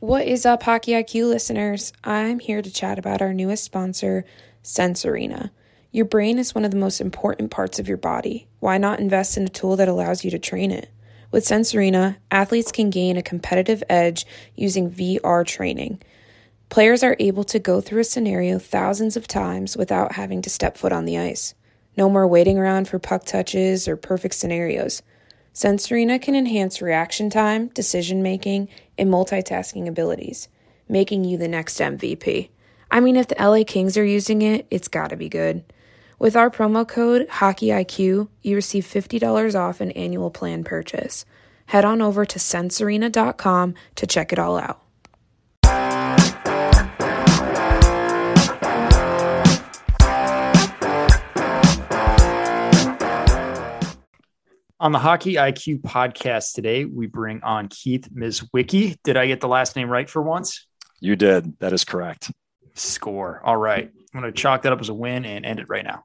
What is up, Hockey IQ listeners? I'm here to chat about our newest sponsor, Sense Arena. Your brain is one of the most important parts of your body. Why not invest in a tool that allows you to train it? With Sense Arena, athletes can gain a competitive edge using VR training. Players are able to go through a scenario thousands of times without having to step foot on the ice. No more waiting around for puck touches or perfect scenarios. Sense Arena can enhance reaction time, decision making, and multitasking abilities, making you the next MVP. I mean, if the LA Kings are using it, it's gotta be good. With our promo code HockeyIQ, you receive $50 off an annual plan purchase. Head on over to sensearena.com to check it all out. On the Hockey IQ podcast today, we bring on Keith Mizwicki. Did I get the last name right for once? You did. That is correct. Score. All right. I'm going to chalk that up as a win and end it right now.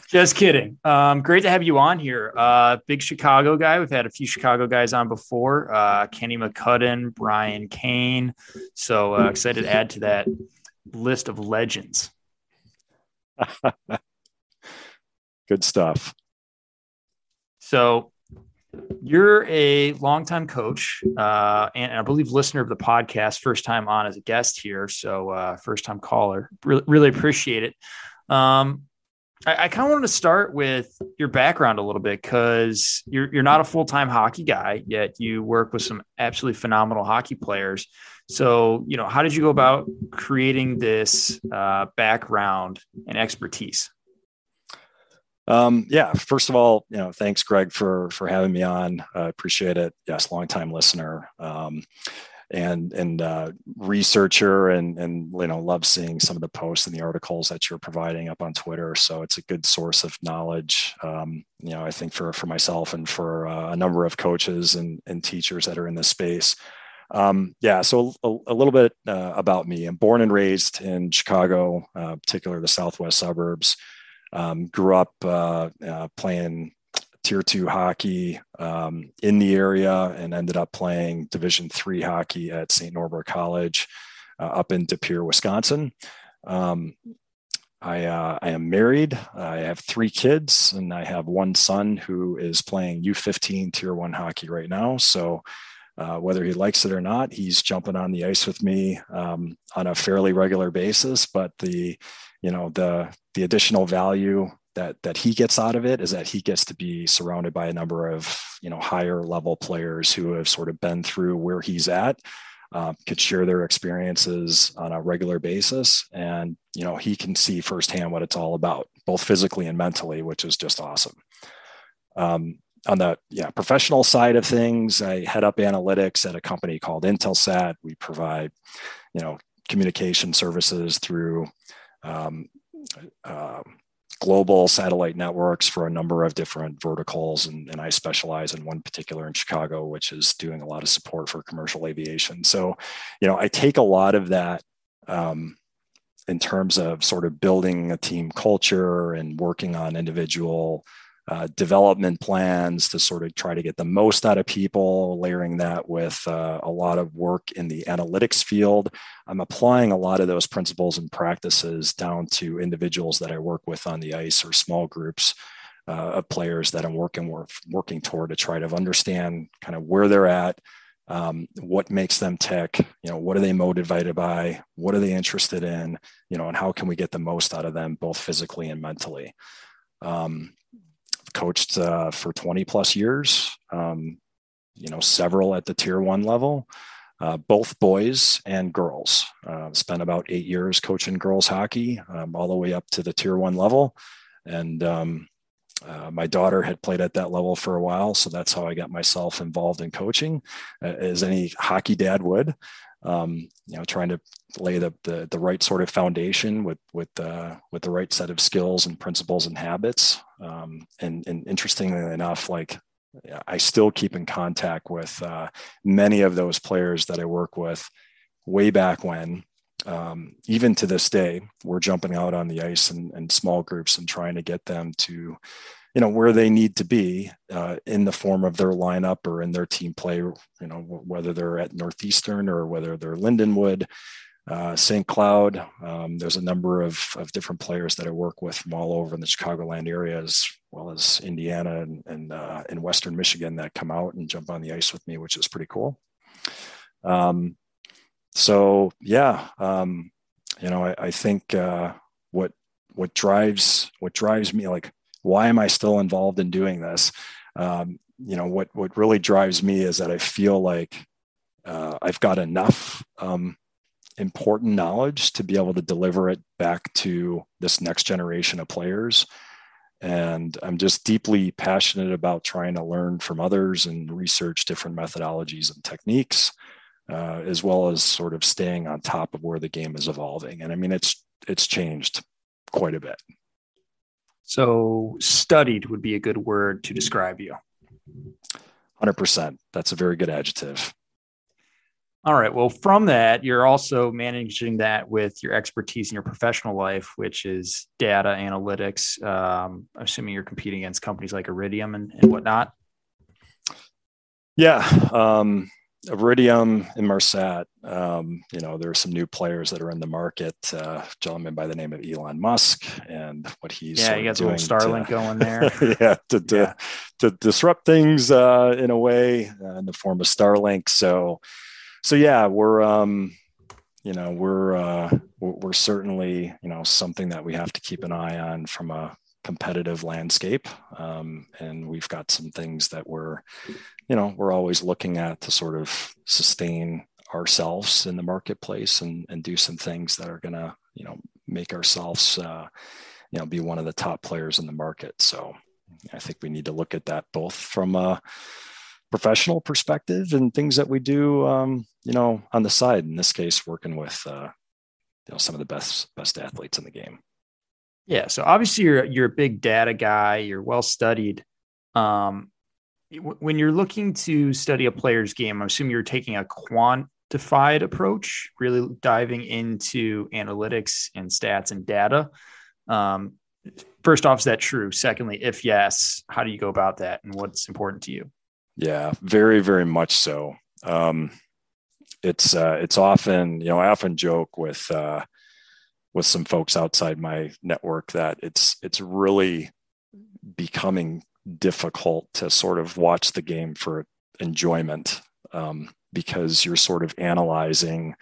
Just kidding. Um, great to have you on here. Uh, big Chicago guy. We've had a few Chicago guys on before. Uh, Kenny McCudden, Brian Kane. So uh, excited to add to that list of legends. Good stuff. So you're a longtime coach uh, and I believe listener of the podcast, first time on as a guest here. So uh, first time caller. Really, really appreciate it. Um, I, I kind of wanted to start with your background a little bit because you're you're not a full time hockey guy yet. You work with some absolutely phenomenal hockey players. So you know, how did you go about creating this uh, background and expertise? Um, yeah, first of all, you know, thanks, Greg, for for having me on. I uh, appreciate it. Yes, longtime listener. Um, and and uh, researcher and and you know love seeing some of the posts and the articles that you're providing up on Twitter. So it's a good source of knowledge. Um, you know, I think for for myself and for uh, a number of coaches and and teachers that are in this space. Um, yeah, so a, a little bit uh, about me. I'm born and raised in Chicago, uh, particularly the southwest suburbs. Um, grew up uh, uh, playing tier two hockey um, in the area and ended up playing division three hockey at st norbert college uh, up in de pere wisconsin. Um, I, uh, I am married. I have three kids and i have one son who is playing u15 tier one hockey right now. So uh, whether he likes it or not he's jumping on the ice with me um, on a fairly regular basis but the you know the the additional value that that he gets out of it is that he gets to be surrounded by a number of you know higher level players who have sort of been through where he's at uh, could share their experiences on a regular basis and you know he can see firsthand what it's all about both physically and mentally which is just awesome. Um, on the yeah professional side of things i head up analytics at a company called intelsat we provide you know communication services through um, uh, global satellite networks for a number of different verticals. And, and, I specialize in one particular in Chicago, which is doing a lot of support for commercial aviation. So, you know, I take a lot of that um, in terms of sort of building a team culture and working on individual uh, development plans to sort of try to get the most out of people, layering that with uh, a lot of work in the analytics field. I'm applying a lot of those principles and practices down to individuals that I work with on the ice or small groups uh, of players that I'm working work, working toward to try to understand kind of where they're at, um, what makes them tick, you know, what are they motivated by, what are they interested in, you know, and how can we get the most out of them both physically and mentally. Um, coached uh, for 20 plus years, um, you know, several at the tier one level, uh, both boys and girls. Uh, spent about eight years coaching girls hockey, um, all the way up to the tier one level. And um, uh, my daughter had played at that level for a while, so that's how I got myself involved in coaching, uh, as any hockey dad would um, you know, trying to lay the, the, the right sort of foundation with with uh, with the right set of skills and principles and habits. Um, and, and interestingly enough, like I still keep in contact with uh, many of those players that I work with way back when. Um, even to this day, we're jumping out on the ice in, in small groups and trying to get them to you know where they need to be uh, in the form of their lineup or in their team play you know whether they're at northeastern or whether they're lindenwood uh, st cloud. Um, there's a number of, of different players that i work with from all over in the chicagoland area as well as indiana and, and uh, in western michigan that come out and jump on the ice with me which is pretty cool. Um, so yeah um, you know i, I think uh, what what drives what drives me like why am I still involved in doing this? Um, you know, what what really drives me is that I feel like uh, I've got enough um, important knowledge to be able to deliver it back to this next generation of players. And I'm just deeply passionate about trying to learn from others and research different methodologies and techniques, uh, as well as sort of staying on top of where the game is evolving. And I mean, it's it's changed quite a bit. So, studied would be a good word to describe you. 100%. That's a very good adjective. All right. Well, from that, you're also managing that with your expertise in your professional life, which is data analytics. Um, assuming you're competing against companies like Iridium and, and whatnot. Yeah. Um, Iridium and Inmarsat, um, you know, there are some new players that are in the market. Uh, gentleman by the name of Elon Musk and what he's yeah, he got the little Starlink to, going there. yeah, to, to, yeah. to disrupt things uh, in a way uh, in the form of Starlink. So, so yeah, we're um, you know we're uh, we're certainly you know something that we have to keep an eye on from a competitive landscape um, and we've got some things that we're you know we're always looking at to sort of sustain ourselves in the marketplace and, and do some things that are going to you know make ourselves uh, you know be one of the top players in the market. So i think we need to look at that both from a professional perspective and things that we do um, you know on the side. In this case working with uh, you know some of the best best athletes in the game yeah. So obviously you're you're a big data guy. You're well studied. Um, when you're looking to study a player's game, I assume you're taking a quantified approach, really diving into analytics and stats and data. Um, first off, is that true? Secondly, if yes, how do you go about that, and what's important to you? Yeah, very, very much so. Um, it's uh, it's often you know I often joke with. Uh, with some folks outside my network that it's it's really becoming difficult to sort of watch the game for enjoyment um, because you're sort of analyzing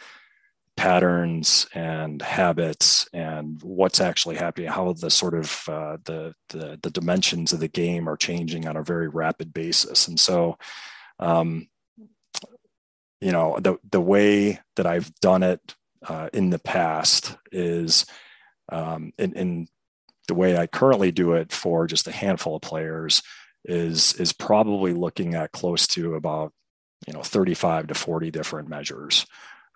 patterns and habits and what's actually happening how the sort of uh, the, the, the dimensions of the game are changing on a very rapid basis. And so um, you know the the way that I've done it uh, in the past is um, in, in, the way I currently do it for just a handful of players is is probably looking at close to about you know 35 to 40 different measures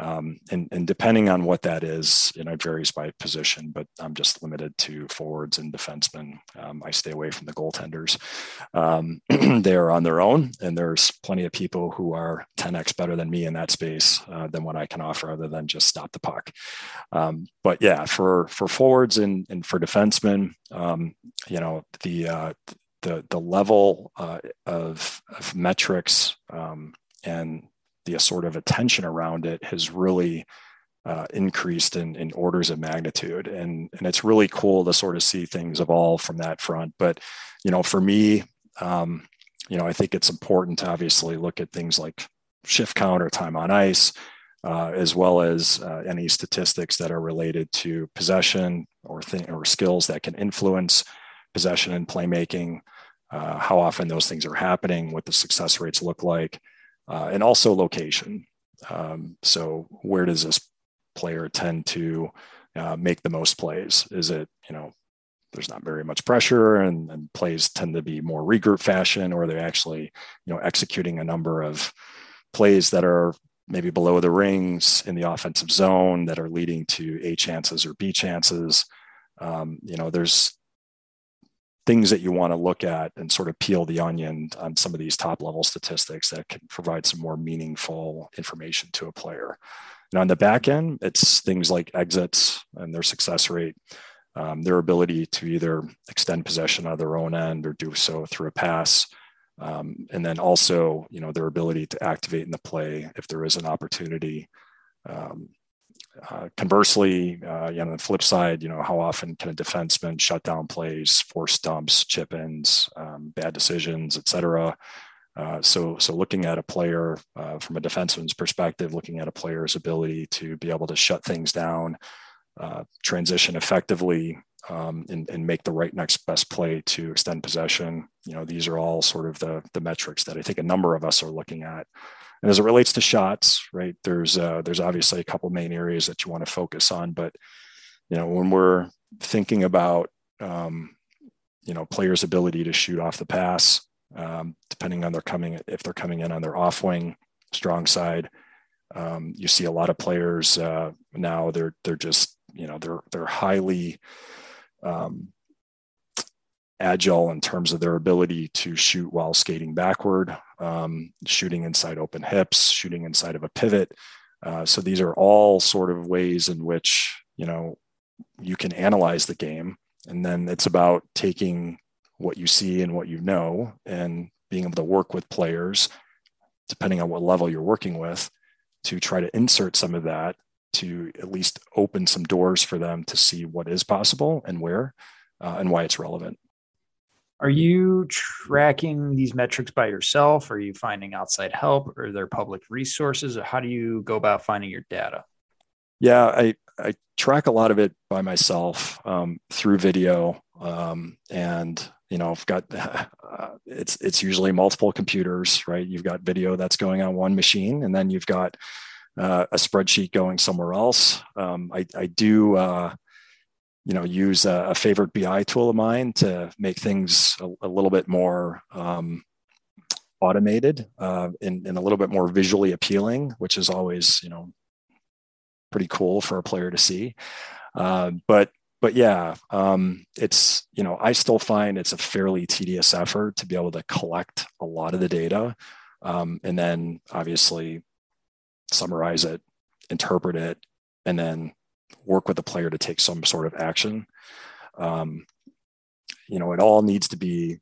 um, and, and depending on what that is, you know, it varies by position, but I'm just limited to forwards and defensemen. Um, I stay away from the goaltenders. Um, they are on their own, and there's plenty of people who are 10x better than me in that space uh, than what I can offer, other than just stop the puck. Um, but yeah, for for forwards and, and for defensemen, um, you know, the uh, the the level uh, of, of metrics um, and the sort of attention around it has really uh, increased in, in orders of magnitude. And and it's really cool to sort of see things evolve from that front. But you know for me um, you know i think it's important to obviously look at things like shift count or time on ice uh, as well as uh, any statistics that are related to possession or thing or skills that can influence possession and playmaking uh, how often those things are happening what the success rates look like uh, and also location. Um, so where does this player tend to uh, make the most plays? Is it, you know, there's not very much pressure and, and, plays tend to be more regroup fashion, or they're actually, you know, executing a number of plays that are maybe below the rings in the offensive zone that are leading to A chances or B chances. Um, you know, there's things that you want to look at and sort of peel the onion on some of these top level statistics that can provide some more meaningful information to a player. And on the back end, it's things like exits and their success rate. um, their ability to either extend possession on their own end or do so through a pass. Um, and then also, you know, their ability to activate in the play if there is an opportunity. Um, uh, conversely, uh, you know, on the flip side, you know, how often can a defenseman shut down plays, force dumps, chip ins, um, bad decisions, et cetera. Uh, so, so looking at a player uh, from a defenseman's perspective, looking at a player's ability to be able to shut things down, uh, transition effectively, um, and, and, make the right next best play to extend possession. You know, these are all sort of the the metrics that I think a number of us are looking at. And as it relates to shots, right, there's uh, there's obviously a couple main areas that you want to focus on, but you know, when we're thinking about um, you know players' ability to shoot off the pass, um, depending on their coming if they're coming in on their off wing strong side. Um, you see a lot of players uh, now they're they're just you know they're they're highly um, agile in terms of their ability to shoot while skating backward, um, shooting inside open hips, shooting inside of a pivot. Uh, so these are all sort of ways in which you know you can analyze the game, and then it's about taking what you see and what you know and being able to work with players depending on what level you're working with to try to insert some of that to at least open some doors for them to see what is possible and where uh, and why it's relevant are you tracking these metrics by yourself are you finding outside help are there public resources or how do you go about finding your data yeah i i track a lot of it by myself um, through video um, and you know, I've got uh, it's it's usually multiple computers, right? You've got video that's going on one machine, and then you've got uh, a spreadsheet going somewhere else. Um, I, I do, uh, you know, use a, a, favorite BI tool of mine to make things a, a little bit more um, automated uh, and, and a little bit more visually appealing, which is always, you know, pretty cool for a player to see. Uh, but but yeah, um, it's you know I still find it's a fairly tedious effort to be able to collect a lot of the data, um, and then obviously summarize it, interpret it, and then work with the player to take some sort of action. Um, you know, it all needs to be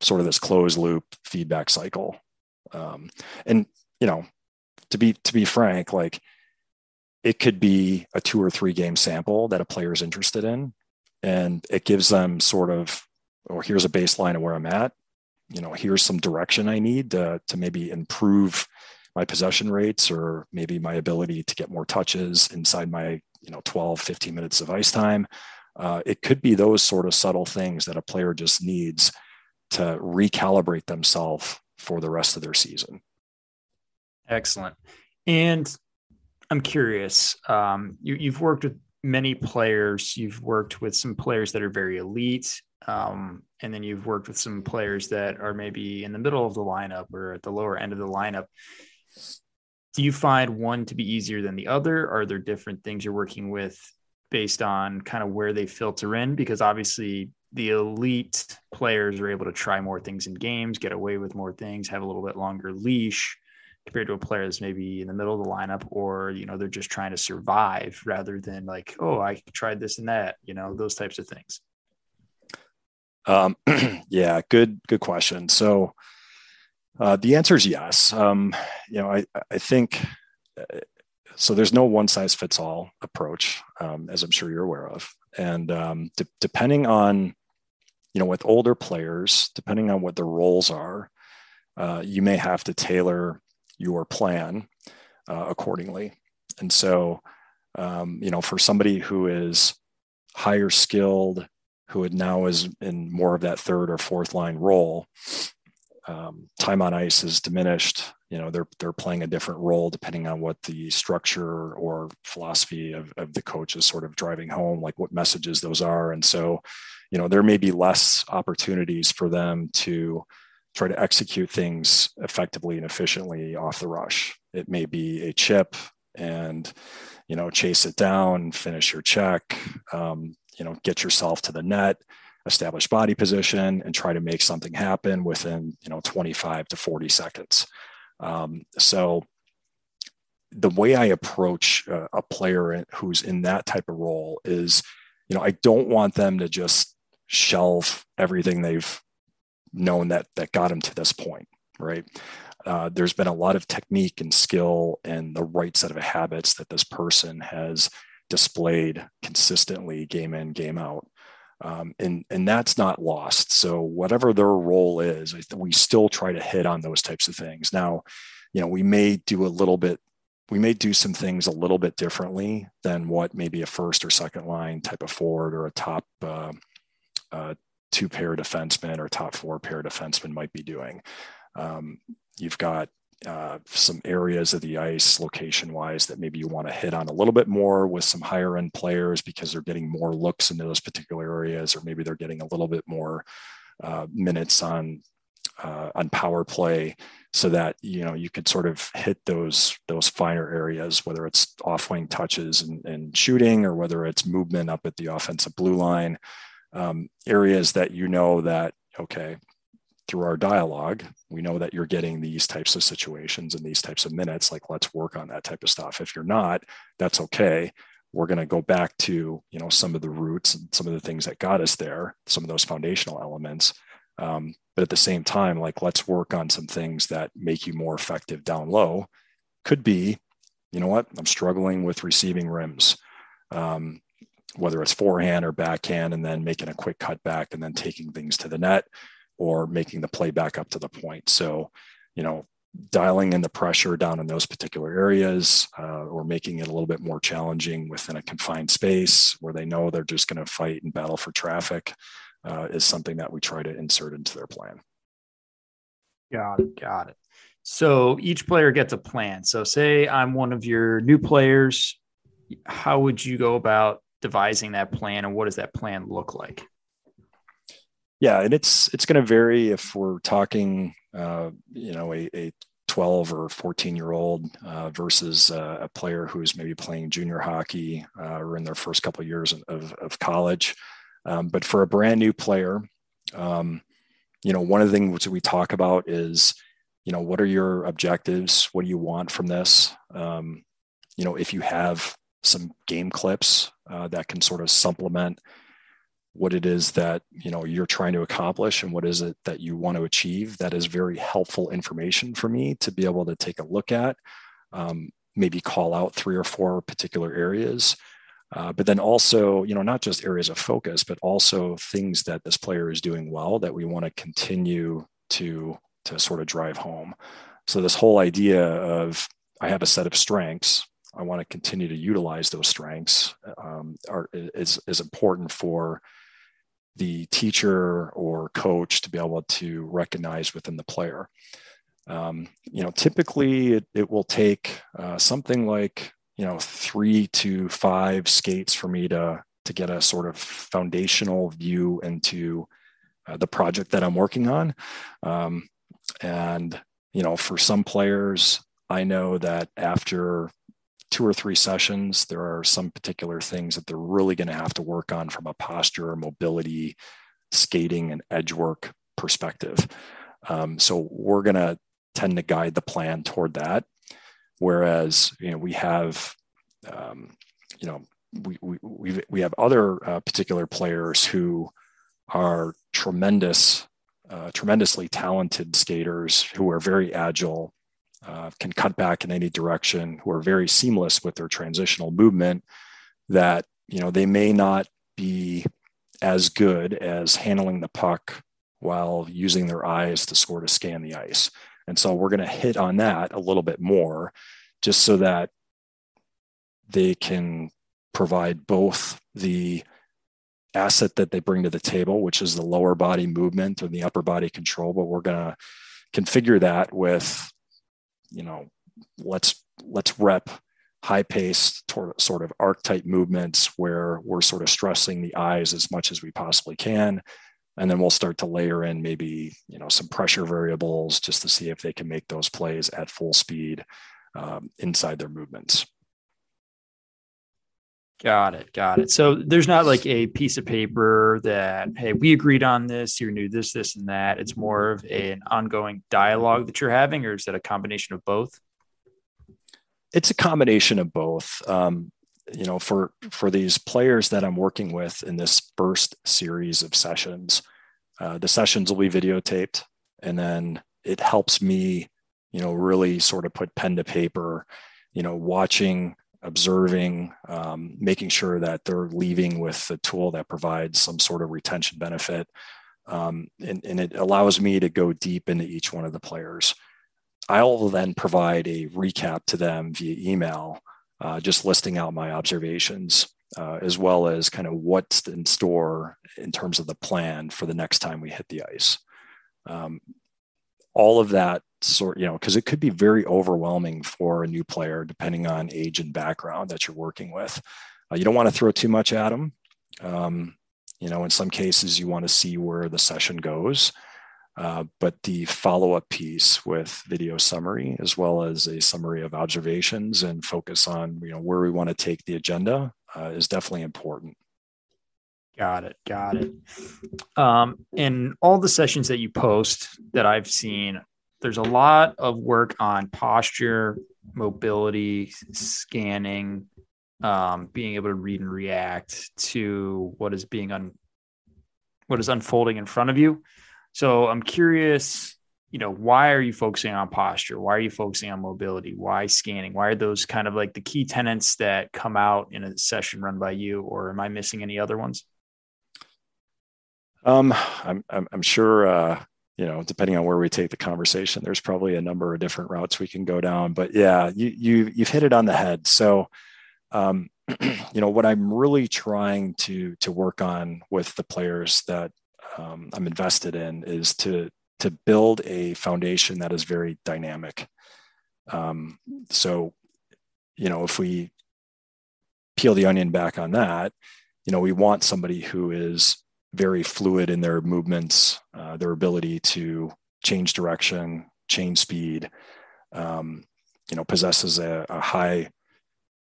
sort of this closed loop feedback cycle, um, and you know, to be to be frank, like it could be a two or three game sample that a player is interested in and it gives them sort of or here's a baseline of where i'm at you know here's some direction i need to, to maybe improve my possession rates or maybe my ability to get more touches inside my you know 12 15 minutes of ice time uh, it could be those sort of subtle things that a player just needs to recalibrate themselves for the rest of their season excellent and I'm curious. Um, you, you've worked with many players. You've worked with some players that are very elite, um, and then you've worked with some players that are maybe in the middle of the lineup or at the lower end of the lineup. Do you find one to be easier than the other? Are there different things you're working with based on kind of where they filter in? Because obviously, the elite players are able to try more things in games, get away with more things, have a little bit longer leash compared to a player that's maybe in the middle of the lineup or you know they're just trying to survive rather than like oh i tried this and that you know those types of things um, yeah good good question so uh, the answer is yes um, you know i i think uh, so there's no one size fits all approach um, as i'm sure you're aware of and um, de- depending on you know with older players depending on what their roles are uh, you may have to tailor your plan uh, accordingly. And so, um, you know, for somebody who is higher skilled, who now is in more of that third or fourth line role, um, time on ice is diminished. You know, they're they're playing a different role depending on what the structure or philosophy of, of the coach is sort of driving home, like what messages those are. And so, you know, there may be less opportunities for them to try to execute things effectively and efficiently off the rush. It may be a chip and, you know, chase it down, finish your check, um, you know, get yourself to the net, establish body position, and try to make something happen within, you know, 25 to 40 seconds. Um, so the way I approach uh, a player who's in that type of role is you know, I don't want them to just shelve everything they've known that that got them to this point, right? Uh, there's been a lot of technique and skill and the right set of habits that this person has displayed consistently, game in, game out. Um, and and that's not lost. So whatever their role is, we still try to hit on those types of things. Now, you know, we may do a little bit, we may do some things a little bit differently than what maybe a first or second line type of forward or a top uh, uh, two pair defenseman or top four pair defenseman might be doing. Um, you've got uh, some areas of the ice location wise that maybe you want to hit on a little bit more with some higher end players because they're getting more looks into those particular areas, or maybe they're getting a little bit more uh, minutes on uh, on power play, so that you know you could sort of hit those those finer areas, whether it's off wing touches and, and shooting, or whether it's movement up at the offensive blue line, um, areas that you know that okay through our dialogue, we know that you're getting these types of situations and these types of minutes. Like, let's work on that type of stuff. If you're not, that's okay. We're going to go back to you know some of the roots and some of the things that got us there, some of those foundational elements. Um, but at the same time, like let's work on some things that make you more effective down low. Could be, you know what? I'm struggling with receiving rims. Um, whether it's forehand or backhand, and then making a quick cut back and then taking things to the net or making the play back up to the point. So, you know, dialing in the pressure down in those particular areas uh, or making it a little bit more challenging within a confined space where they know they're just going to fight and battle for traffic uh, is something that we try to insert into their plan. Got it. Got it. So each player gets a plan. So, say I'm one of your new players. How would you go about devising that plan, and what does that plan look like? Yeah, and it's it's going to vary if we're talking, uh, you know, a, a 12 or 14 year old uh, versus uh, a player who's maybe playing junior hockey uh, or in their first couple of years of, of college. Um, but for a brand new player, um, you know, one of the things we talk about is, you know, what are your objectives? What do you want from this? Um, you know, if you have some game clips uh, that can sort of supplement what it is that you know you're trying to accomplish and what is it that you want to achieve that is very helpful information for me to be able to take a look at um, maybe call out three or four particular areas. Uh, but then also you know not just areas of focus but also things that this player is doing well that we want to continue to to sort of drive home. So this whole idea of i have a set of strengths i want to continue to utilize those strengths um, are, is, is important for the teacher or coach to be able to recognize within the player. Um, you know, typically it, it will take uh, something like you know three to five skates for me to to get a sort of foundational view into uh, the project that I'm working on. Um, and you know, for some players, I know that after two or three sessions, there are some particular things that they're really going to have to work on from a posture, mobility, skating, and edge work perspective. Um, so we're going to tend to guide the plan toward that. Whereas, you know, we have, um, you know, we, we, we, we have other uh, particular players who are tremendous, uh, tremendously talented skaters who are very agile, uh, can cut back in any direction, who are very seamless with their transitional movement, that you know they may not be as good as handling the puck while using their eyes to sort of scan the ice. And so we're going to hit on that a little bit more, just so that they can provide both the asset that they bring to the table, which is the lower body movement and the upper body control, but we're going to configure that with you know, let's let's rep high paced sort of archetype movements where we're sort of stressing the eyes as much as we possibly can. And then we'll start to layer in maybe you know some pressure variables just to see if they can make those plays at full speed um, inside their movements got it got it. So there's not like a piece of paper that hey we agreed on this you knew this this and that. It's more of an ongoing dialogue that you're having or is that a combination of both? It's a combination of both. Um, you know, for for these players that I'm working with in this first series of sessions, uh, the sessions will be videotaped, and then it helps me, you know, really sort of put pen to paper, you know, watching, observing, um, making sure that they're leaving with a tool that provides some sort of retention benefit. Um, and, and it allows me to go deep into each one of the players. I'll then provide a recap to them via email, uh, just listing out my observations, uh, as well as kind of what's in store in terms of the plan for the next time we hit the ice. Um, all of that sort, you know, because it could be very overwhelming for a new player depending on age and background that you're working with. Uh, you don't want to throw too much at them. Um, you know, in some cases, you want to see where the session goes. Uh, but the follow up piece with video summary, as well as a summary of observations and focus on you know where we want to take the agenda, uh, is definitely important. Got it. Got it. Um, in all the sessions that you post that I've seen, there's a lot of work on posture, mobility, scanning, um, being able to read and react to what is being un, what is unfolding in front of you. So I'm curious, you know, why are you focusing on posture? Why are you focusing on mobility? Why scanning? Why are those kind of like the key tenants that come out in a session run by you, or am I missing any other ones? Um, I'm, I'm, I'm sure, uh, you know, depending on where we take the conversation, there's probably a number of different routes we can go down, but yeah, you, you, you've hit it on the head. So, um, you know, what I'm really trying to, to work on with the players that um, I'm invested in is to, to build a foundation that is very dynamic. Um, so, you know, if we peel the onion back on that, you know, we want somebody who is very fluid in their movements, uh, their ability to change direction, change speed, um, you know, possesses a, a, high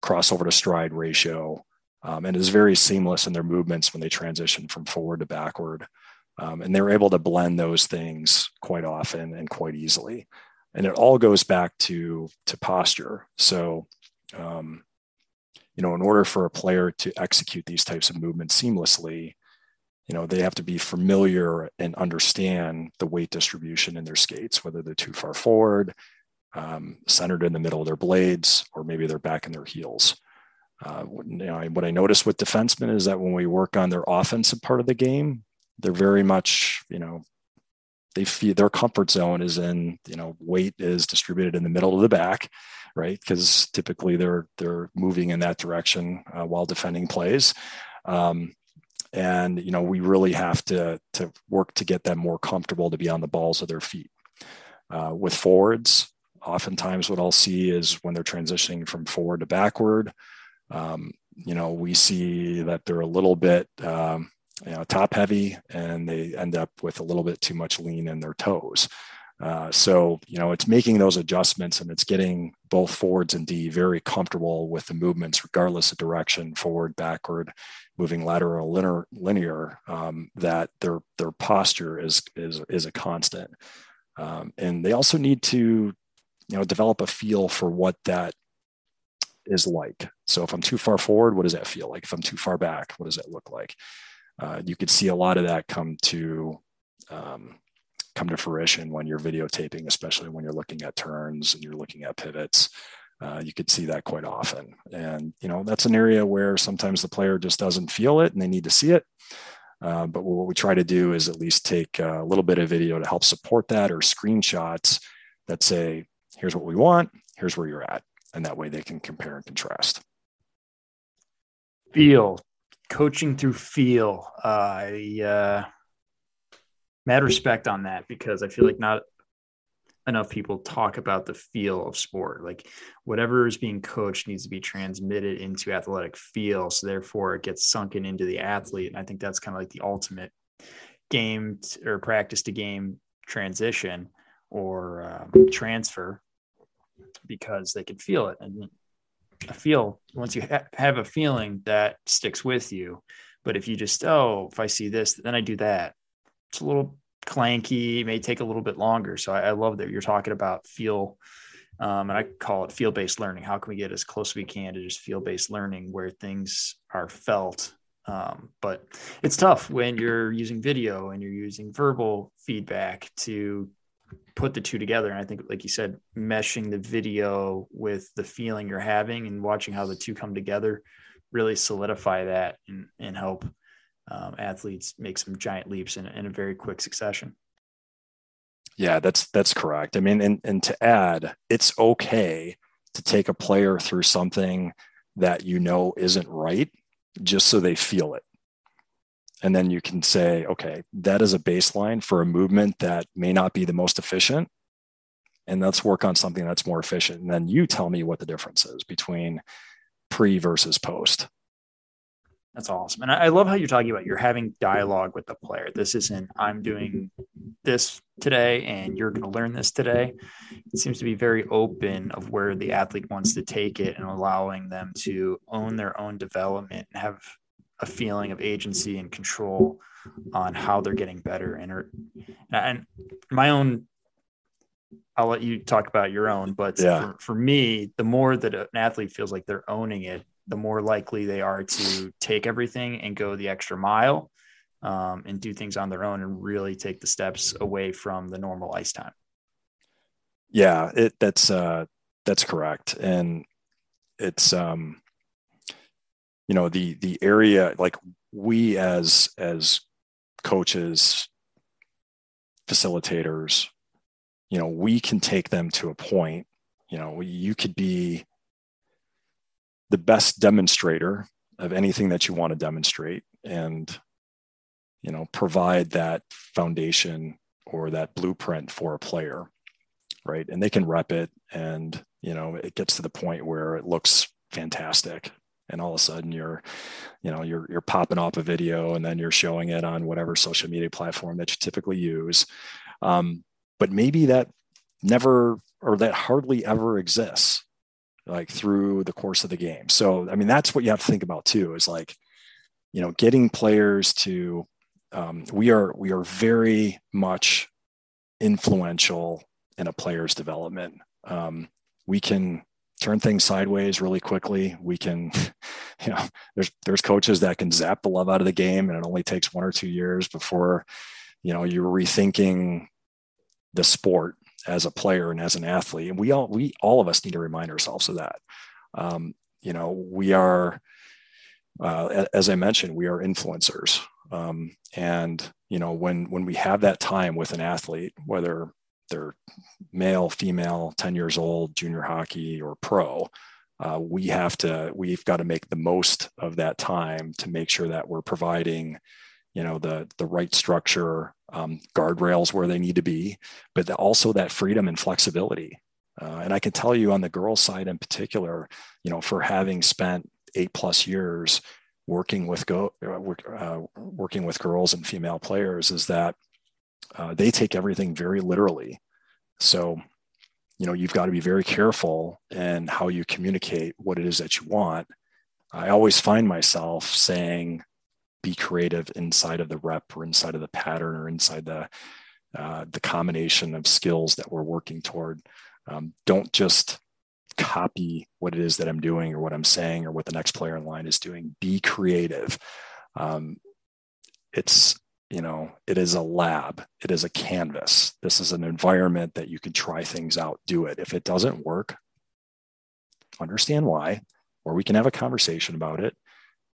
crossover to stride ratio, um, and is very seamless in their movements when they transition from forward to backward. Um, and they're able to blend those things quite often and quite easily. And it all goes back to to posture. So, um, you know, in order for a player to execute these types of movements seamlessly, you know they have to be familiar and understand the weight distribution in their skates whether they're too far forward um, centered in the middle of their blades or maybe they're back in their heels. Uh, you know, what i notice with defensemen is that when we work on their offensive part of the game they're very much you know they feel their comfort zone is in you know weight is distributed in the middle of the back right? Because typically they're they're moving in that direction uh, while defending plays. Um, and you know we really have to to work to get them more comfortable to be on the balls of their feet. Uh, with forwards oftentimes what i'll see is when they're transitioning from forward to backward um, you know we see that they're a little bit um, you know top heavy and they end up with a little bit too much lean in their toes uh, so you know it's making those adjustments and it's getting both forwards and D very comfortable with the movements, regardless of direction, forward, backward, moving lateral, linear. linear um, that their their posture is is is a constant, um, and they also need to you know develop a feel for what that is like. So if I'm too far forward, what does that feel like? If I'm too far back, what does that look like? Uh, you could see a lot of that come to um, come to fruition when you're videotaping, especially when you're looking at turns and you're looking at pivots. Uh, you could see that quite often. And, you know, that's an area where sometimes the player just doesn't feel it and they need to see it. Uh, but what we try to do is at least take a little bit of video to help support that or screenshots that say, here's what we want, here's where you're at. And that way they can compare and contrast. Feel, coaching through feel. Uh, I, uh, mad respect on that because I feel like not enough people talk about the feel of sport. Like whatever is being coached needs to be transmitted into athletic feel. So therefore it gets sunken into the athlete. And I think that's kind of like the ultimate game or practice to game transition or um, transfer because they can feel it. And I feel once you ha- have a feeling that sticks with you. But if you just, oh, if I see this, then I do that, it's a little clanky, it may take a little bit longer. So I, I love that you're talking about feel Um, and I call it field based learning. How can we get as close as we can to just field based learning where things are felt? Um, but it's tough when you're using video and you're using verbal feedback to put the two together. And I think, like you said, meshing the video with the feeling you're having and watching how the two come together really solidify that and, and help um, athletes make some giant leaps in, in a very quick succession. Yeah, that's that's correct. I mean, and and to add, it's okay to take a player through something that you know isn't right, just so they feel it. And then you can say, okay, that is a baseline for a movement that may not be the most efficient. And let's work on something that's more efficient. And then you tell me what the difference is between pre versus post. That's awesome. And I love how you're talking about you're having dialogue with the player. This isn't I'm doing this today and you're going to learn this today. It seems to be very open of where the athlete wants to take it and allowing them to own their own development and have a feeling of agency and control on how they're getting better. And, and my own I'll let you talk about your own, but yeah. for, for me, the more that an athlete feels like they're owning it, the more likely they are to take everything and go the extra mile um, and do things on their own and really take the steps away from the normal ice time. Yeah, it that's uh, that's correct, and it's um, you know the the area like we as as coaches, facilitators, you know, we can take them to a point. You know, you could be the best demonstrator of anything that you want to demonstrate and you know provide that foundation or that blueprint for a player right? And they can rep it and you know it gets to the point where it looks fantastic. And all of a sudden you're you know you're you're popping off a video and then you're showing it on whatever social media platform that you typically use. Um, but maybe that never or that hardly ever exists like through the course of the game. So, I mean, that's what you have to think about too, is like, you know, getting players to, um, we are, we are very much influential in a player's development. Um, we can turn things sideways really quickly. We can, you know, there's, there's coaches that can zap the love out of the game and it only takes one or two years before, you know, you're rethinking the sport as a player and as an athlete and we all we all of us need to remind ourselves of that. Um, you know we are uh, as i mentioned we are influencers. Um, and you know when when we have that time with an athlete whether they're male female 10 years old junior hockey or pro uh, we have to we've got to make the most of that time to make sure that we're providing you know the the right structure um, guardrails where they need to be but also that freedom and flexibility. Uh, and i can tell you on the girls side in particular you know for having spent eight plus years working with go uh, uh working with girls and female players is that uh, they take everything very literally. So you know you've got to be very careful in how you communicate what it is that you want. I always find myself saying be creative inside of the rep or inside of the pattern or inside the uh, the combination of skills that we're working toward. Um, don't just copy what it is that I'm doing or what I'm saying or what the next player in line is doing. Be creative. Um, it's you know it is a lab it is a canvas this is an environment that you can try things out do it if it doesn't work understand why or we can have a conversation about it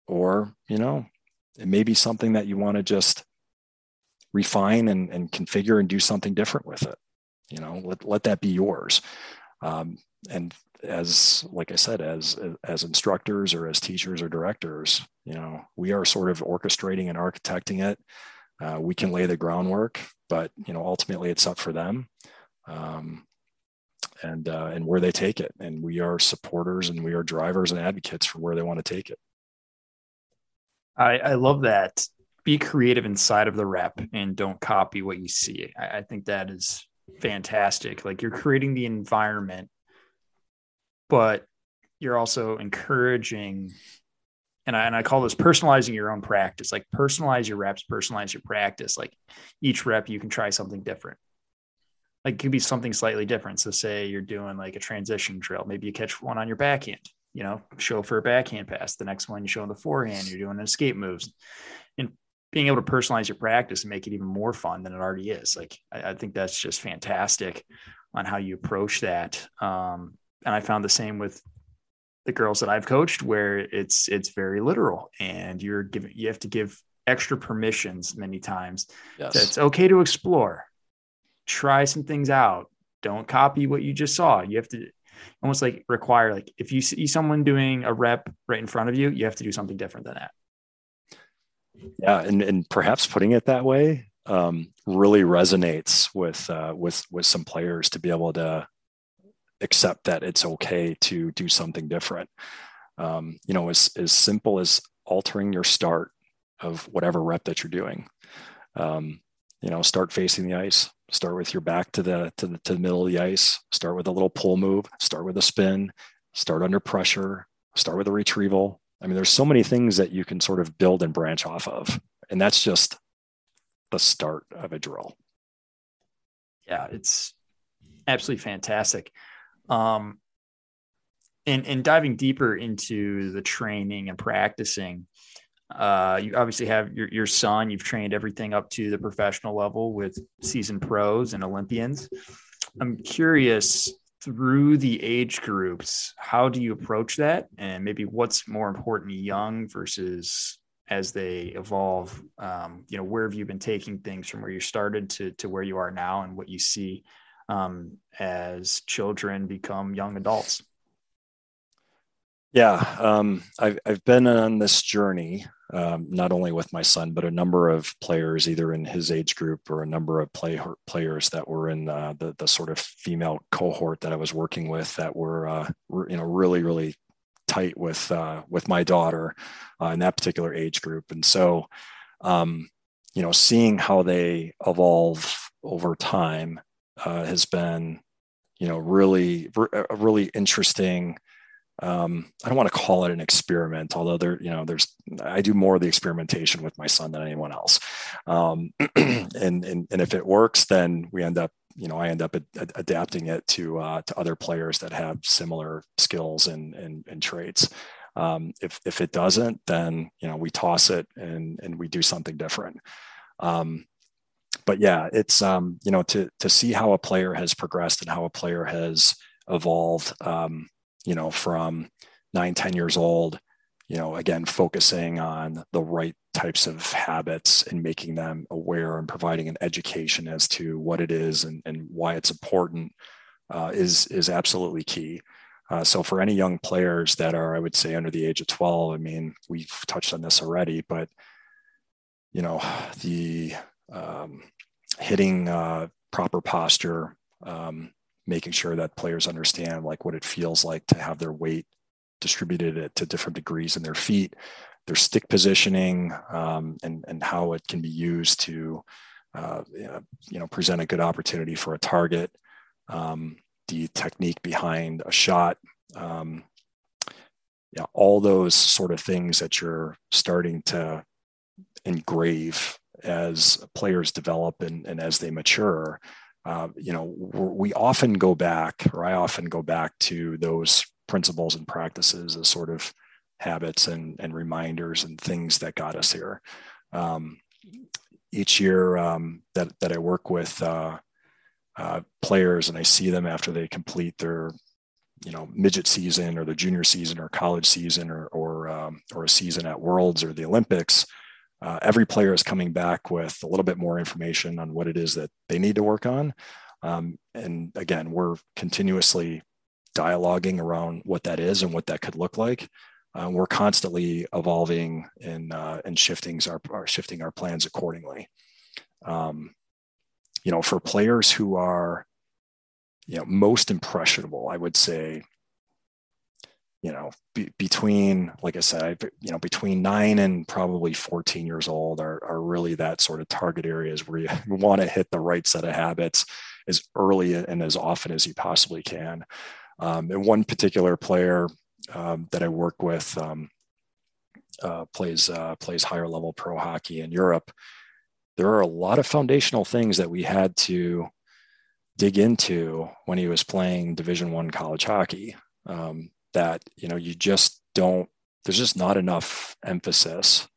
or you know it may be something that you want to just refine and, and configure and do something different with it you know let, let that be yours. Um, and as like i said as as instructors or as teachers or directors you know we are sort of orchestrating and architecting it. Uh, we can lay the groundwork but you know ultimately it's up for them um, and uh, and where they take it. And we are supporters and we are drivers and advocates for where they want to take it I, I love that. Be creative inside of the rep and don't copy what you see. I, I think that is fantastic. Like you're creating the environment, but you're also encouraging and I, and I call this personalizing your own practice like personalize your reps personalize your practice like each rep you can try something different like it could be something slightly different. So say you're doing like a transition drill, maybe you catch one on your backhand, you know, show for a backhand pass. The next one you show on the forehand, you're doing escape moves. And being able to personalize your practice and make it even more fun than it already is. Like I, I think that's just fantastic on how you approach that. Um, and I found the same with the girls that I've coached where it's it's very literal and you're giving you have to give extra permissions many times. Yes. It's okay to explore. Try some things out. Don't copy what you just saw. You have to almost like require like if you see someone doing a rep right in front of you, you have to do something different than that. Yeah, and and perhaps putting it that way um, really resonates with uh, with with some players to be able to accept that it's okay to do something different. Um, you know, as as simple as altering your start of whatever rep that you're doing. Um, you know, start facing the ice. Start with your back to the to the to the middle of the ice. Start with a little pull move. Start with a spin. Start under pressure. Start with a retrieval. I mean, there's so many things that you can sort of build and branch off of, and that's just the start of a drill. Yeah, it's absolutely fantastic. Um, and, and diving deeper into the training and practicing, uh, you obviously have your, your son, you've trained everything up to the professional level with seasoned pros and Olympians. I'm curious through the age groups, how do you approach that? And maybe what's more important, young versus as they evolve? Um, you know, where have you been taking things from where you started to, to where you are now and what you see um, as children become young adults? Yeah, um, I've, I've been on this journey, um, not only with my son, but a number of players, either in his age group or a number of play, players that were in uh, the, the sort of female cohort that I was working with that were, uh, you know, really, really tight with, uh, with my daughter uh, in that particular age group. And so, um, you know, seeing how they evolve over time uh, has been, you know, really, a really interesting um, I don't want to call it an experiment, although there, you know, there's, I do more of the experimentation with my son than anyone else. Um, and, and, and if it works, then we end up, you know, I end up ad- ad- adapting it to, uh, to other players that have similar skills and, and, and traits. Um, if, if it doesn't, then, you know, we toss it and, and we do something different. Um, but yeah, it's, um, you know, to, to see how a player has progressed and how a player has evolved, um, you know, from nine, 10 years old, you know, again, focusing on the right types of habits and making them aware and providing an education as to what it is and, and why it's important uh, is, is absolutely key. Uh, so for any young players that are, I would say under the age of 12, I mean, we've touched on this already, but you know, the um, hitting uh, proper posture, um, making sure that players understand like what it feels like to have their weight distributed to different degrees in their feet, their stick positioning, um, and and how it can be used to uh, you know present a good opportunity for a target, um, the technique behind a shot. Um, yeah, all those sort of things that you're starting to engrave as players develop and, and as they mature uh, you know, we often go back, or I often go back to those principles and practices as sort of habits and, and reminders and things that got us here. Um, each year um, that, that I work with uh, uh, players and I see them after they complete their, you know, midget season or their junior season or college season or, or, um, or a season at Worlds or the Olympics, uh, every player is coming back with a little bit more information on what it is that they need to work on. Um, and again, we're continuously dialoguing around what that is and what that could look like. Uh, we're constantly evolving and uh, and shifting our, our, shifting our plans accordingly. Um, you know, for players who are you know most impressionable, I would say you know, be, between, like I said, you know, between nine and probably 14 years old are, are really that sort of target areas where you want to hit the right set of habits as early and as often as you possibly can. Um, and one particular player um, that I work with um, uh, plays uh, plays higher level pro hockey in Europe. There are a lot of foundational things that we had to dig into when he was playing Division One college hockey. Um, that you know you just don't. There's just not enough emphasis.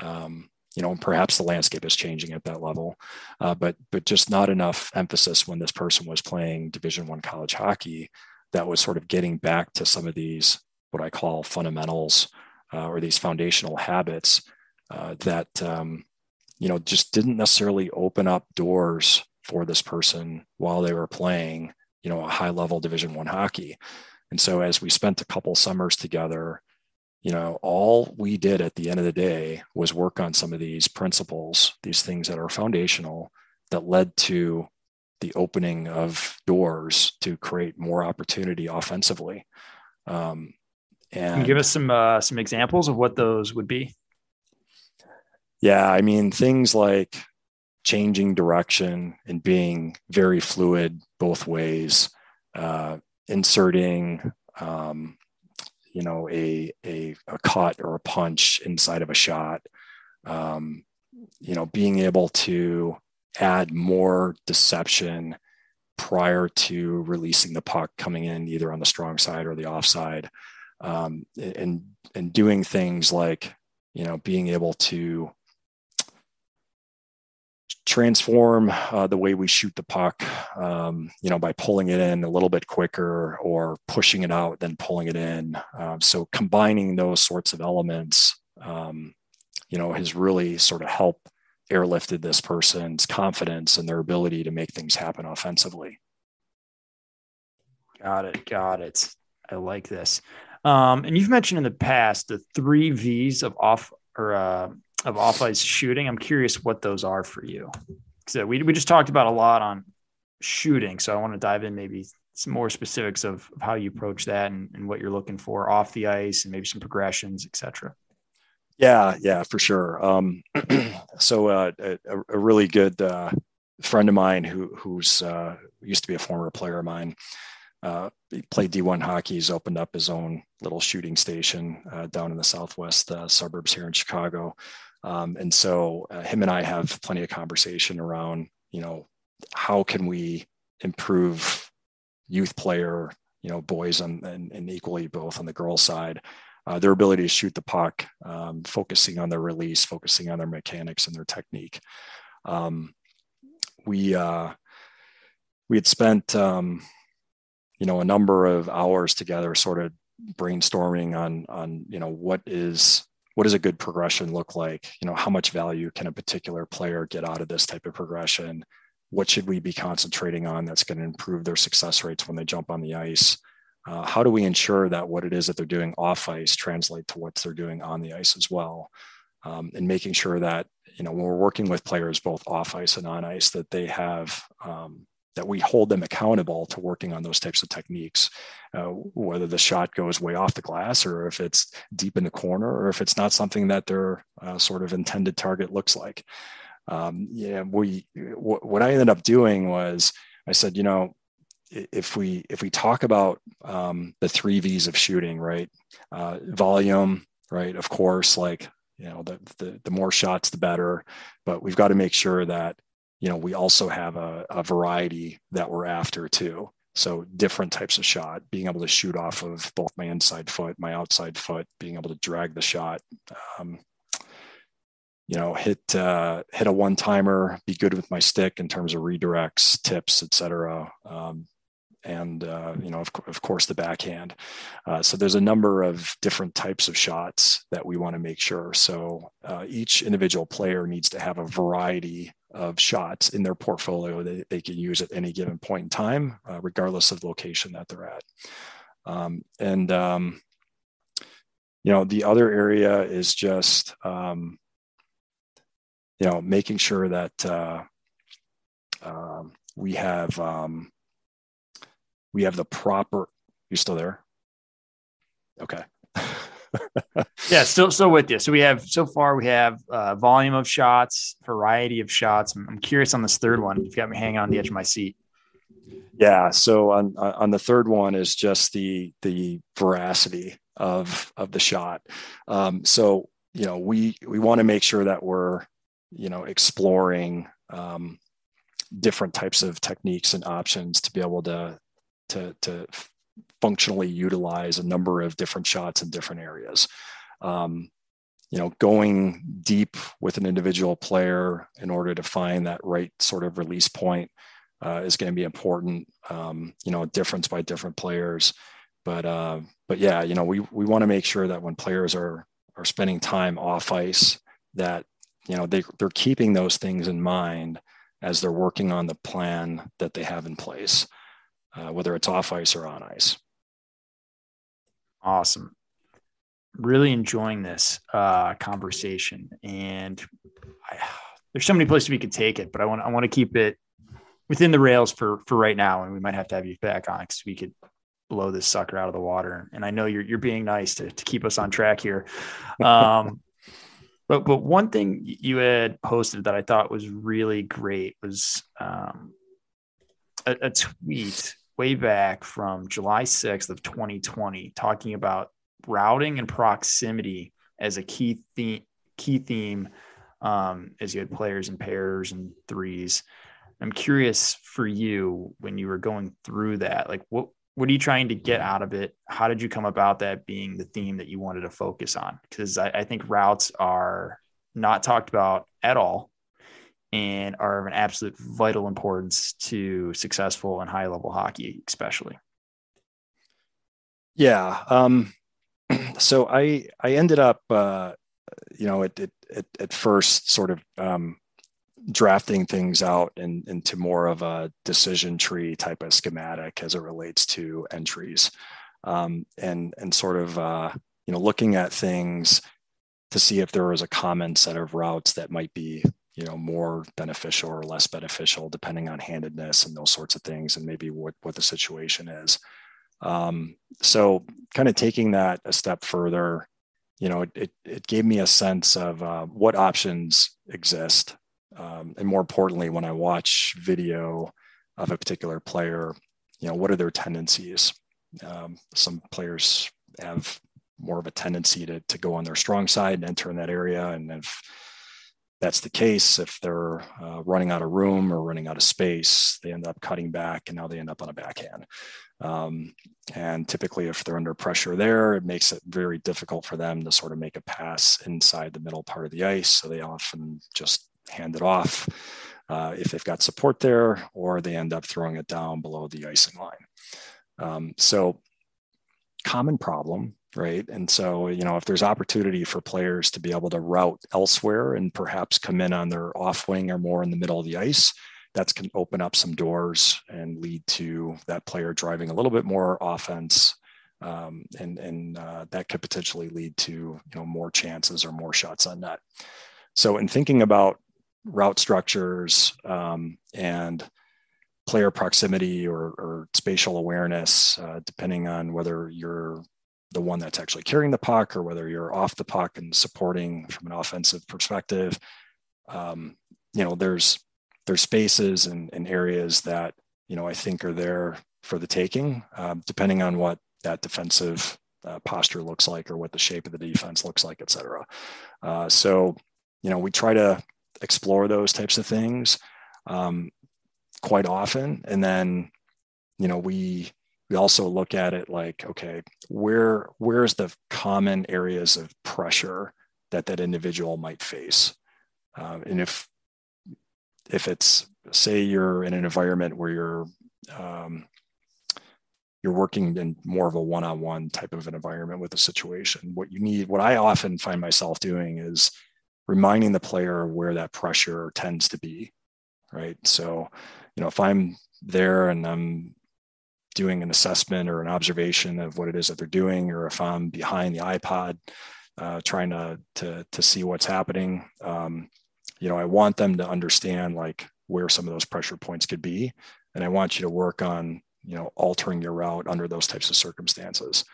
Um, you know, perhaps the landscape is changing at that level, uh, but but just not enough emphasis when this person was playing Division One college hockey. That was sort of getting back to some of these what I call fundamentals uh, or these foundational habits uh, that um, you know just didn't necessarily open up doors for this person while they were playing you know a high level division one hockey and so as we spent a couple summers together you know all we did at the end of the day was work on some of these principles these things that are foundational that led to the opening of doors to create more opportunity offensively. Um, and give us some uh, some examples of what those would be? Yeah, I mean, things like changing direction and being very fluid both ways, uh, inserting, um, you know, a, a, a cut or a punch inside of a shot, um, you know, being able to add more deception prior to releasing the puck coming in either on the strong side or the offside um, and and doing things like you know being able to transform uh, the way we shoot the puck, um, you know, by pulling it in a little bit quicker or pushing it out, then pulling it in. Um, so combining those sorts of elements, um, you know, has really sort of helped airlifted this person's confidence and their ability to make things happen offensively. Got it. Got it. I like this. Um, and you've mentioned in the past the three V's of off or uh, of off ice shooting. I'm curious what those are for you. So we, we just talked about a lot on shooting. So I want to dive in maybe some more specifics of, of how you approach that and, and, what you're looking for off the ice and maybe some progressions, etc. Yeah, yeah, for sure. Um, so uh, a, a, really good uh, friend of mine who who's uh, used to be a former player of mine. Uh, he played D1 hockey. He's opened up his own little shooting station uh, down in the southwest uh, suburbs here in Chicago. Um, and so uh, him and I have plenty of conversation around, you know, how can we improve youth player, you know, boys and, and, and equally both on the girls side, uh, their ability to shoot the puck, um, focusing on their release, focusing on their mechanics and their technique. Um, we uh, we had spent um, you know a number of hours together, sort of brainstorming on on you know what is what does a good progression look like? You know how much value can a particular player get out of this type of progression? What should we be concentrating on that's going to improve their success rates when they jump on the ice? Uh, how do we ensure that what it is that they're doing off ice translate to what they're doing on the ice as well? Um, and making sure that you know when we're working with players both off ice and on ice that they have um, that we hold them accountable to working on those types of techniques, uh, whether the shot goes way off the glass or if it's deep in the corner or if it's not something that their uh, sort of intended target looks like. Um, yeah, we w- what I ended up doing was I said, you know, if we if we talk about um, the three V's of shooting, right? Uh, volume, right? Of course, like you know, the, the the more shots, the better. But we've got to make sure that you know, we also have a, a variety that we're after too. So different types of shot, being able to shoot off of both my inside foot, my outside foot, being able to drag the shot. Um, you know, hit uh, hit a one timer, be good with my stick in terms of redirects, tips, etc. Um, and uh, you know, of, of, course, the backhand. Uh, so there's a number of different types of shots that we want to make sure. So uh, each individual player needs to have a variety of shots in their portfolio that they can use at any given point in time, uh, regardless of the location that they're at. Um, and, um, you know, the other area is just, um, you know, making sure that uh, um, we have um, we have the proper. You still there? Okay. yeah, still still with you. So we have so far we have uh, volume of shots, variety of shots. I'm, I'm curious on this third one. You've got me hanging on the edge of my seat. Yeah. So on on the third one is just the the veracity of of the shot. Um, so you know we we want to make sure that we're you know exploring um, different types of techniques and options to be able to to to functionally utilize a number of different shots in different areas. Um, you know, going deep with an individual player in order to find that right sort of release point uh, is going to be important. Um, you know, a difference by different players, but uh, but yeah, you know, we we want to make sure that when players are are spending time off ice, that you know they they're keeping those things in mind as they're working on the plan that they have in place, uh, whether it's off ice or on ice. Awesome. Really enjoying this uh, conversation, and I, there's so many places we could take it, but I want I want to keep it within the rails for for right now, and we might have to have you back on because we could blow this sucker out of the water. And I know you're you're being nice to to keep us on track here. Um, but but one thing you had posted that I thought was really great was um, a, a tweet way back from July 6th of 2020 talking about routing and proximity as a key theme key theme um, as you had players in pairs and threes. I'm curious for you when you were going through that, like what what are you trying to get out of it? How did you come about that being the theme that you wanted to focus on? Because I, I think routes are not talked about at all and are of an absolute vital importance to successful and high level hockey, especially. Yeah. Um, so I I ended up uh, you know at, at, at first sort of um, drafting things out in, into more of a decision tree type of schematic as it relates to entries um, and and sort of uh, you know looking at things to see if there was a common set of routes that might be you know more beneficial or less beneficial depending on handedness and those sorts of things and maybe what what the situation is. Um, so kind of taking that a step further you know it, it, it gave me a sense of uh, what options exist. Um, and more importantly when i watch video of a particular player you know what are their tendencies? Um, some players have more of a tendency to, to go on their strong side and enter in that area and if that's the case if they're uh, running out of room or running out of space they end up cutting back and now they end up on a backhand um, and typically if they're under pressure there it makes it very difficult for them to sort of make a pass inside the middle part of the ice so they often just hand it off uh, if they've got support there, or they end up throwing it down below the icing line. Um, so, common problem, right? And so, you know, if there's opportunity for players to be able to route elsewhere and perhaps come in on their off wing or more in the middle of the ice, that's can open up some doors and lead to that player driving a little bit more offense um, and and uh, that could potentially lead to you know more chances or more shots on net. So in thinking about route structures um, and player proximity or, or spatial awareness, uh, depending on whether you're the one that's actually carrying the puck or whether you're off the puck and supporting from an offensive perspective. Um, you know, there's there's spaces and, and, areas that you know I think are there for the taking, um, depending on what that defensive uh, posture looks like or what the shape of the defense looks like, et cetera. Uh, so, you know, we try to explore those types of things um, quite often and then you know we we also look at it like okay where where's the common areas of pressure that that individual might face? Um, and if if it's say you're in an environment where you're um, you're working in more of a one-on-one type of an environment with a situation what you need what i often find myself doing is reminding the player where that pressure tends to be right? So you know if i'm there and i'm doing an assessment or an observation of what it is that they're doing or if i'm behind the ipod uh, trying to, to to see what's happening um, you know i want them to understand like where some of those pressure points could be and i want you to work on you know altering your route under those types of circumstances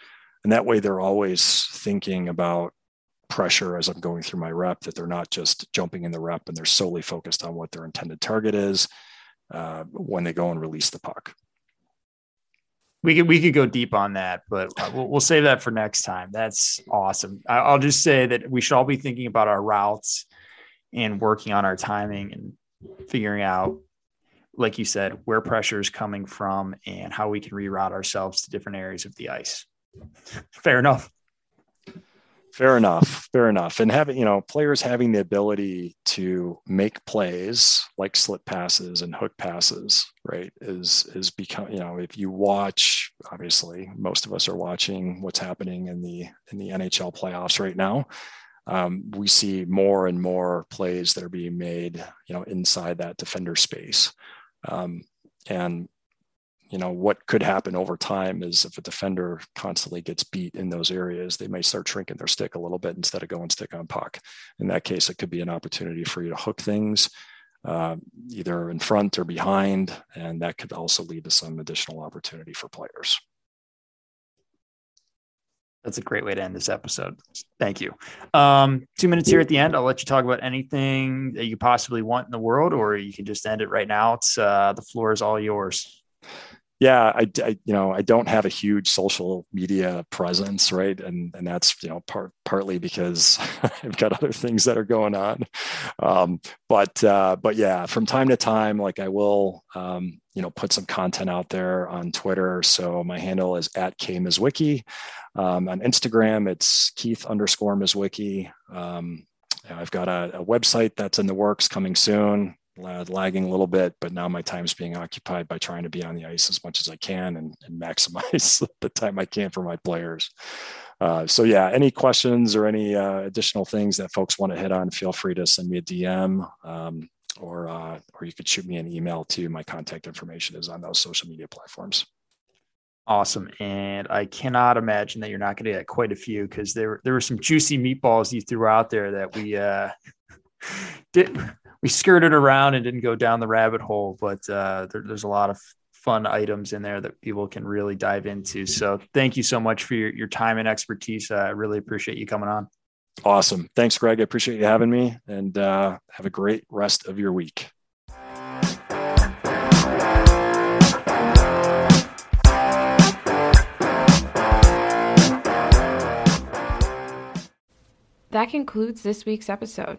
and that way they're always thinking about pressure as I'm going through my rep, that they're not just jumping in the rep and they're solely focused on what their intended target is uh, when they go and release the puck. We could we could go deep on that, but uh, we'll, we'll save that for next time. That's awesome. I'll just say that we should all be thinking about our routes and working on our timing and figuring out like you said, where pressure is coming from and how we can reroute ourselves to different areas of the ice. Fair enough. Fair enough. Fair enough. And having, you know, players having the ability to make plays like slip passes and hook passes, right, is is become, you know, if you watch, obviously, most of us are watching what's happening in the in the NHL playoffs right now. Um, we see more and more plays that are being made, you know, inside that defender space. Um, and you know what could happen over time is if a defender constantly gets beat in those areas they may start shrinking their stick a little bit instead of going stick on puck in that case it could be an opportunity for you to hook things uh, either in front or behind and that could also lead to some additional opportunity for players that's a great way to end this episode. Thank you. Um, two minutes here at the end. I'll let you talk about anything that you possibly want in the world, or you can just end it right now. It's uh, the floor is all yours yeah, I, I, you know I don't have a huge social media presence, right? And and that's you know part partly because I've got other things that are going on. Um, but uh, but yeah, from time to time, like I will um, you know put some content out there on Twitter. So my handle is at kmizwicki. Um, on Instagram, it's Keith underscore Mizwicki. Um, I've got a, a, website that's in the works coming soon lagging a little bit, but now my time's being occupied by trying to be on the ice as much as I can and, and maximize the time I can for my players. Uh, so yeah, any questions or any uh, additional things that folks want to hit on, feel free to send me a DM um, or uh, or you could shoot me an email too. My contact information is on those social media platforms. Awesome, and I cannot imagine that you're not going to get quite a few because there there were some juicy meatballs you threw out there that we uh, did we skirted around and didn't go down the rabbit hole, but uh, there, there's a lot of fun items in there that people can really dive into. So thank you so much for your, your time and expertise. Uh, I really appreciate you coming on. Awesome. Thanks, Greg. I appreciate you having me and uh, have a great rest of your week. That concludes this week's episode.